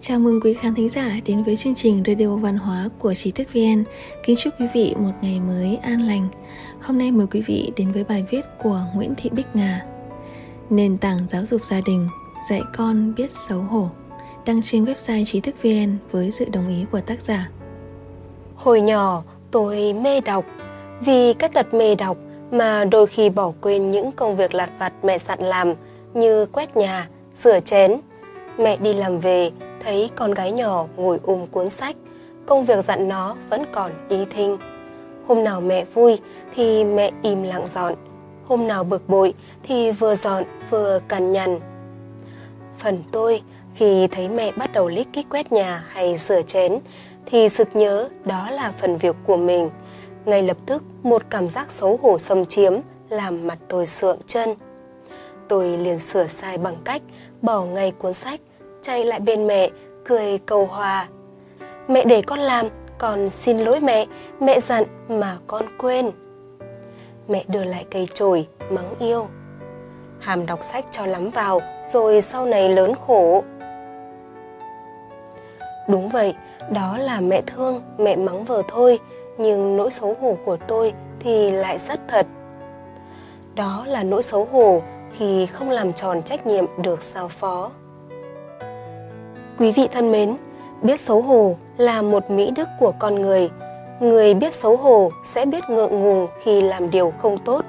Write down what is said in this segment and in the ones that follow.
Chào mừng quý khán thính giả đến với chương trình Radio Văn hóa của Trí thức VN. Kính chúc quý vị một ngày mới an lành. Hôm nay mời quý vị đến với bài viết của Nguyễn Thị Bích Ngà. Nền tảng giáo dục gia đình, dạy con biết xấu hổ. Đăng trên website Trí thức VN với sự đồng ý của tác giả. Hồi nhỏ, tôi mê đọc. Vì cái tật mê đọc mà đôi khi bỏ quên những công việc lặt vặt mẹ sẵn làm như quét nhà, rửa chén. Mẹ đi làm về, thấy con gái nhỏ ngồi ôm cuốn sách, công việc dặn nó vẫn còn ý thinh. Hôm nào mẹ vui thì mẹ im lặng dọn, hôm nào bực bội thì vừa dọn vừa cằn nhằn. Phần tôi khi thấy mẹ bắt đầu lít kích quét nhà hay rửa chén thì sực nhớ đó là phần việc của mình. Ngay lập tức một cảm giác xấu hổ xâm chiếm làm mặt tôi sượng chân. Tôi liền sửa sai bằng cách bỏ ngay cuốn sách, chạy lại bên mẹ, cười cầu hòa. Mẹ để con làm, con xin lỗi mẹ, mẹ dặn mà con quên. Mẹ đưa lại cây chổi, mắng yêu. Hàm đọc sách cho lắm vào, rồi sau này lớn khổ. Đúng vậy, đó là mẹ thương, mẹ mắng vợ thôi, nhưng nỗi xấu hổ của tôi thì lại rất thật. Đó là nỗi xấu hổ khi không làm tròn trách nhiệm được giao phó. Quý vị thân mến, biết xấu hổ là một mỹ đức của con người. Người biết xấu hổ sẽ biết ngượng ngùng khi làm điều không tốt.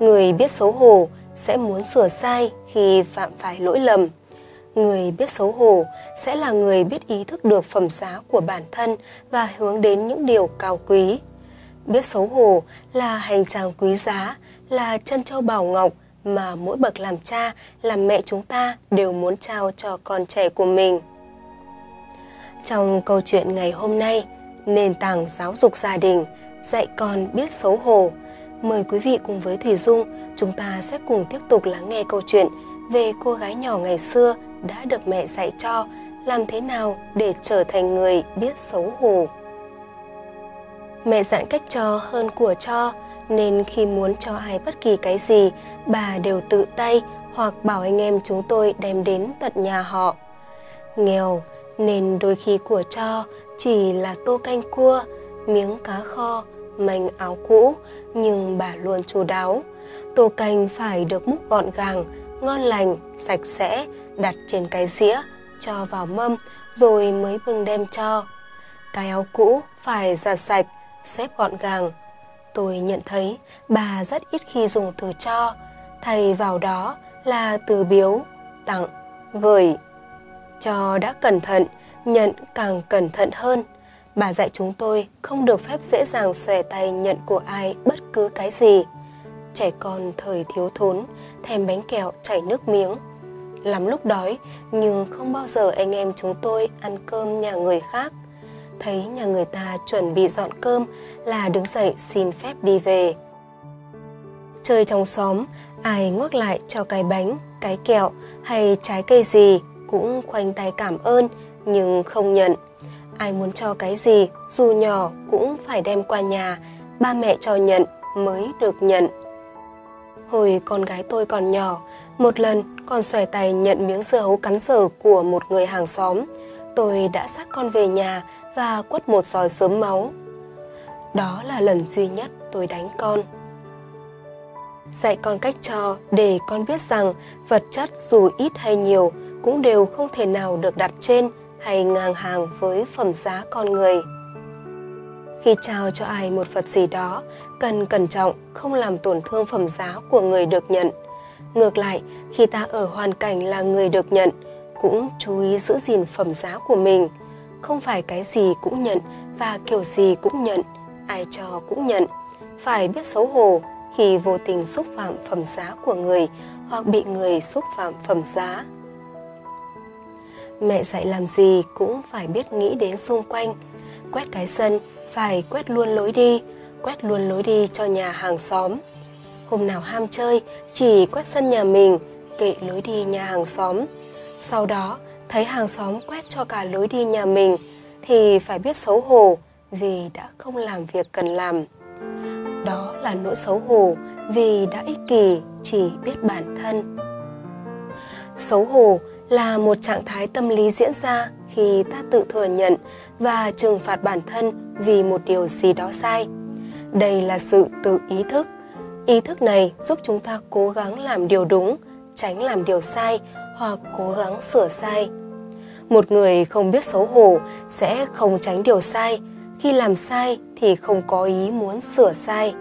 Người biết xấu hổ sẽ muốn sửa sai khi phạm phải lỗi lầm. Người biết xấu hổ sẽ là người biết ý thức được phẩm giá của bản thân và hướng đến những điều cao quý. Biết xấu hổ là hành trang quý giá, là chân châu bảo ngọc mà mỗi bậc làm cha, làm mẹ chúng ta đều muốn trao cho con trẻ của mình. Trong câu chuyện ngày hôm nay, nền tảng giáo dục gia đình, dạy con biết xấu hổ. Mời quý vị cùng với Thủy Dung, chúng ta sẽ cùng tiếp tục lắng nghe câu chuyện về cô gái nhỏ ngày xưa đã được mẹ dạy cho làm thế nào để trở thành người biết xấu hổ. Mẹ dặn cách cho hơn của cho, nên khi muốn cho ai bất kỳ cái gì, bà đều tự tay hoặc bảo anh em chúng tôi đem đến tận nhà họ. Nghèo nên đôi khi của cho chỉ là tô canh cua, miếng cá kho, mảnh áo cũ, nhưng bà luôn chu đáo. Tô canh phải được múc gọn gàng, ngon lành, sạch sẽ, đặt trên cái dĩa, cho vào mâm rồi mới bưng đem cho. Cái áo cũ phải giặt sạch, xếp gọn gàng. Tôi nhận thấy bà rất ít khi dùng từ cho, thay vào đó là từ biếu, tặng, gửi. Cho đã cẩn thận, nhận càng cẩn thận hơn. Bà dạy chúng tôi không được phép dễ dàng xòe tay nhận của ai bất cứ cái gì. Trẻ con thời thiếu thốn, thèm bánh kẹo chảy nước miếng. Lắm lúc đói, nhưng không bao giờ anh em chúng tôi ăn cơm nhà người khác. Thấy nhà người ta chuẩn bị dọn cơm là đứng dậy xin phép đi về. Chơi trong xóm, ai ngoắc lại cho cái bánh, cái kẹo hay trái cây gì cũng khoanh tay cảm ơn nhưng không nhận. Ai muốn cho cái gì dù nhỏ cũng phải đem qua nhà, ba mẹ cho nhận mới được nhận. Hồi con gái tôi còn nhỏ, một lần con xòe tay nhận miếng dưa hấu cắn dở của một người hàng xóm. Tôi đã sát con về nhà và quất một giòi sớm máu. Đó là lần duy nhất tôi đánh con. Dạy con cách cho để con biết rằng vật chất dù ít hay nhiều cũng đều không thể nào được đặt trên hay ngang hàng với phẩm giá con người. Khi trao cho ai một vật gì đó, cần cẩn trọng không làm tổn thương phẩm giá của người được nhận. Ngược lại, khi ta ở hoàn cảnh là người được nhận, cũng chú ý giữ gìn phẩm giá của mình. Không phải cái gì cũng nhận và kiểu gì cũng nhận, ai cho cũng nhận. Phải biết xấu hổ khi vô tình xúc phạm phẩm giá của người hoặc bị người xúc phạm phẩm giá mẹ dạy làm gì cũng phải biết nghĩ đến xung quanh. Quét cái sân, phải quét luôn lối đi, quét luôn lối đi cho nhà hàng xóm. Hôm nào ham chơi, chỉ quét sân nhà mình, kệ lối đi nhà hàng xóm. Sau đó, thấy hàng xóm quét cho cả lối đi nhà mình, thì phải biết xấu hổ vì đã không làm việc cần làm. Đó là nỗi xấu hổ vì đã ích kỷ chỉ biết bản thân. Xấu hổ là một trạng thái tâm lý diễn ra khi ta tự thừa nhận và trừng phạt bản thân vì một điều gì đó sai. Đây là sự tự ý thức. Ý thức này giúp chúng ta cố gắng làm điều đúng, tránh làm điều sai hoặc cố gắng sửa sai. Một người không biết xấu hổ sẽ không tránh điều sai. Khi làm sai thì không có ý muốn sửa sai.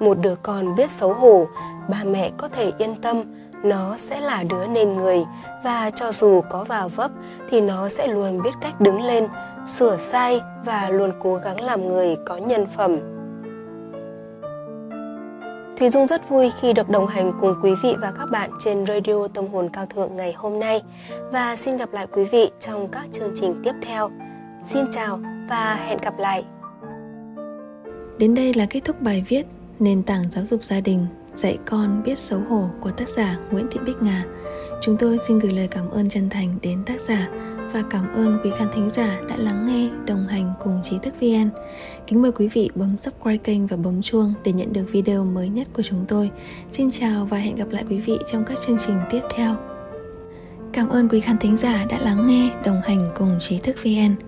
Một đứa con biết xấu hổ, ba mẹ có thể yên tâm nó sẽ là đứa nên người, và cho dù có vào vấp thì nó sẽ luôn biết cách đứng lên, sửa sai và luôn cố gắng làm người có nhân phẩm Thùy Dung rất vui khi được đồng hành cùng quý vị và các bạn trên Radio Tâm hồn cao thượng ngày hôm nay, và xin gặp lại quý vị trong các chương trình tiếp theo. Xin chào và hẹn gặp lại. Đến đây là kết thúc bài viết Nền tảng giáo dục gia đình dạy con biết xấu hổ của tác giả Nguyễn Thị Bích Ngà. Chúng tôi xin gửi lời cảm ơn chân thành đến tác giả và cảm ơn quý khán thính giả đã lắng nghe, đồng hành cùng trí thức VN. Kính mời quý vị bấm subscribe kênh và bấm chuông để nhận được video mới nhất của chúng tôi. Xin chào và hẹn gặp lại quý vị trong các chương trình tiếp theo. Cảm ơn quý khán thính giả đã lắng nghe, đồng hành cùng trí thức VN.